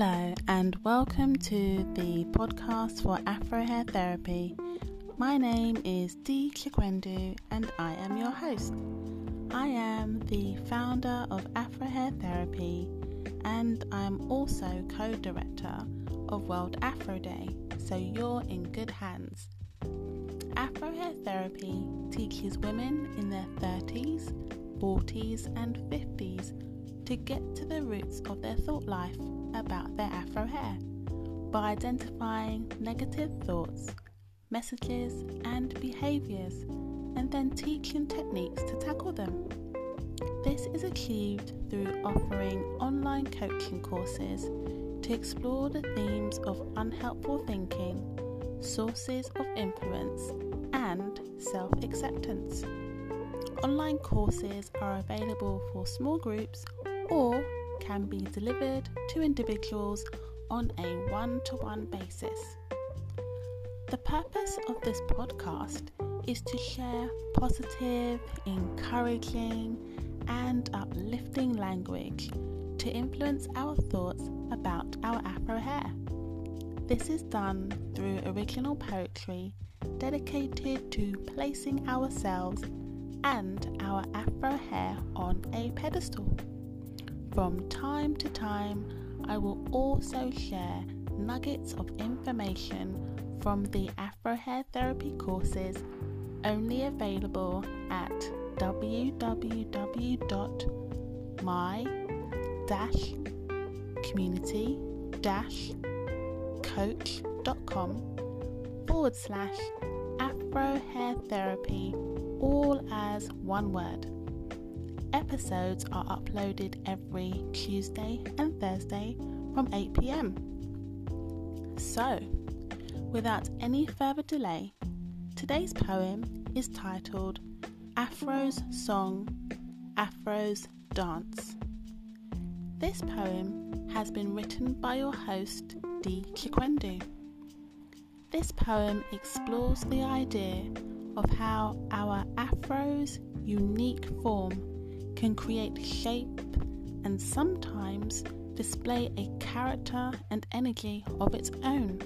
Hello, and welcome to the podcast for Afro Hair Therapy. My name is Dee Chikwendu, and I am your host. I am the founder of Afro Hair Therapy, and I'm also co director of World Afro Day, so you're in good hands. Afro Hair Therapy teaches women in their 30s, 40s, and 50s to get to the roots of their thought life about their afro hair by identifying negative thoughts, messages, and behaviors, and then teaching techniques to tackle them. This is achieved through offering online coaching courses to explore the themes of unhelpful thinking, sources of influence, and self acceptance. Online courses are available for small groups or can be delivered to individuals on a one to one basis. The purpose of this podcast is to share positive, encouraging, and uplifting language to influence our thoughts about our Afro hair. This is done through original poetry dedicated to placing ourselves and our Afro hair on a pedestal. From time to time, I will also share nuggets of information from the Afro Hair Therapy courses only available at www.my-community-coach.com forward slash Afro Hair Therapy, all as one word. Episodes are uploaded every Tuesday and Thursday from 8 pm. So, without any further delay, today's poem is titled Afro's Song, Afro's Dance. This poem has been written by your host, Dee Chikwendu. This poem explores the idea of how our Afro's unique form can create shape and sometimes display a character and energy of its own.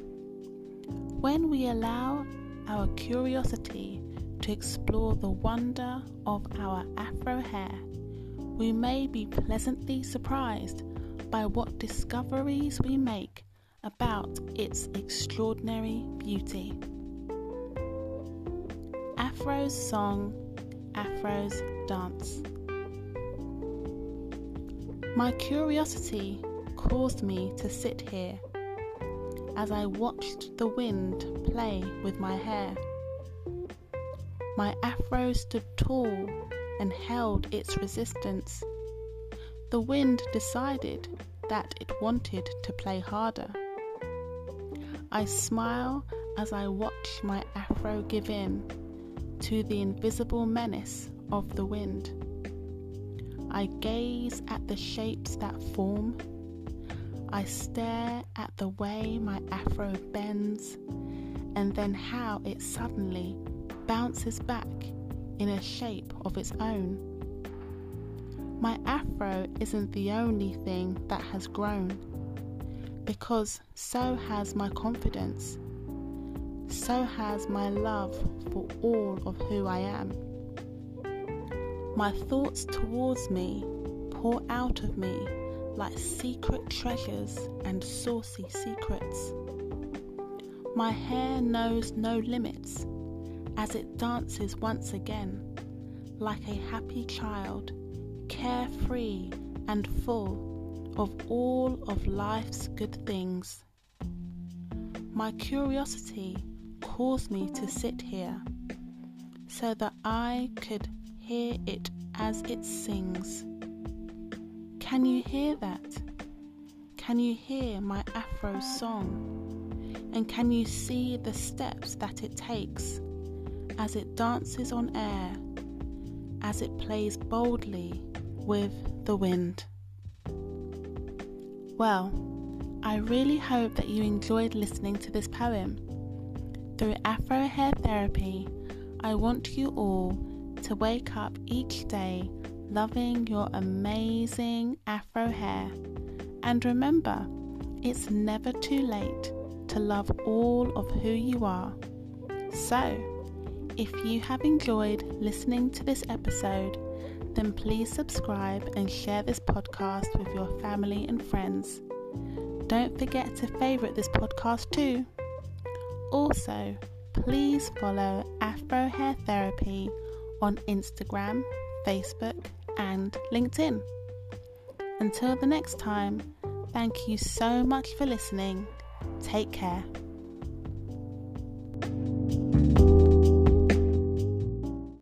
When we allow our curiosity to explore the wonder of our afro hair, we may be pleasantly surprised by what discoveries we make about its extraordinary beauty. Afro's song, Afro's dance. My curiosity caused me to sit here as I watched the wind play with my hair. My afro stood tall and held its resistance. The wind decided that it wanted to play harder. I smile as I watch my afro give in to the invisible menace of the wind. I gaze at the shapes that form. I stare at the way my afro bends, and then how it suddenly bounces back in a shape of its own. My afro isn't the only thing that has grown, because so has my confidence, so has my love for all of who I am. My thoughts towards me pour out of me like secret treasures and saucy secrets. My hair knows no limits as it dances once again like a happy child, carefree and full of all of life's good things. My curiosity caused me to sit here so that I could hear it as it sings. Can you hear that? Can you hear my Afro song? And can you see the steps that it takes as it dances on air, as it plays boldly with the wind? Well, I really hope that you enjoyed listening to this poem. Through Afro Hair Therapy, I want you all to wake up each day loving your amazing afro hair. And remember, it's never too late to love all of who you are. So, if you have enjoyed listening to this episode, then please subscribe and share this podcast with your family and friends. Don't forget to favourite this podcast too. Also, please follow Afro Hair Therapy on Instagram, Facebook, and LinkedIn. Until the next time, thank you so much for listening. Take care.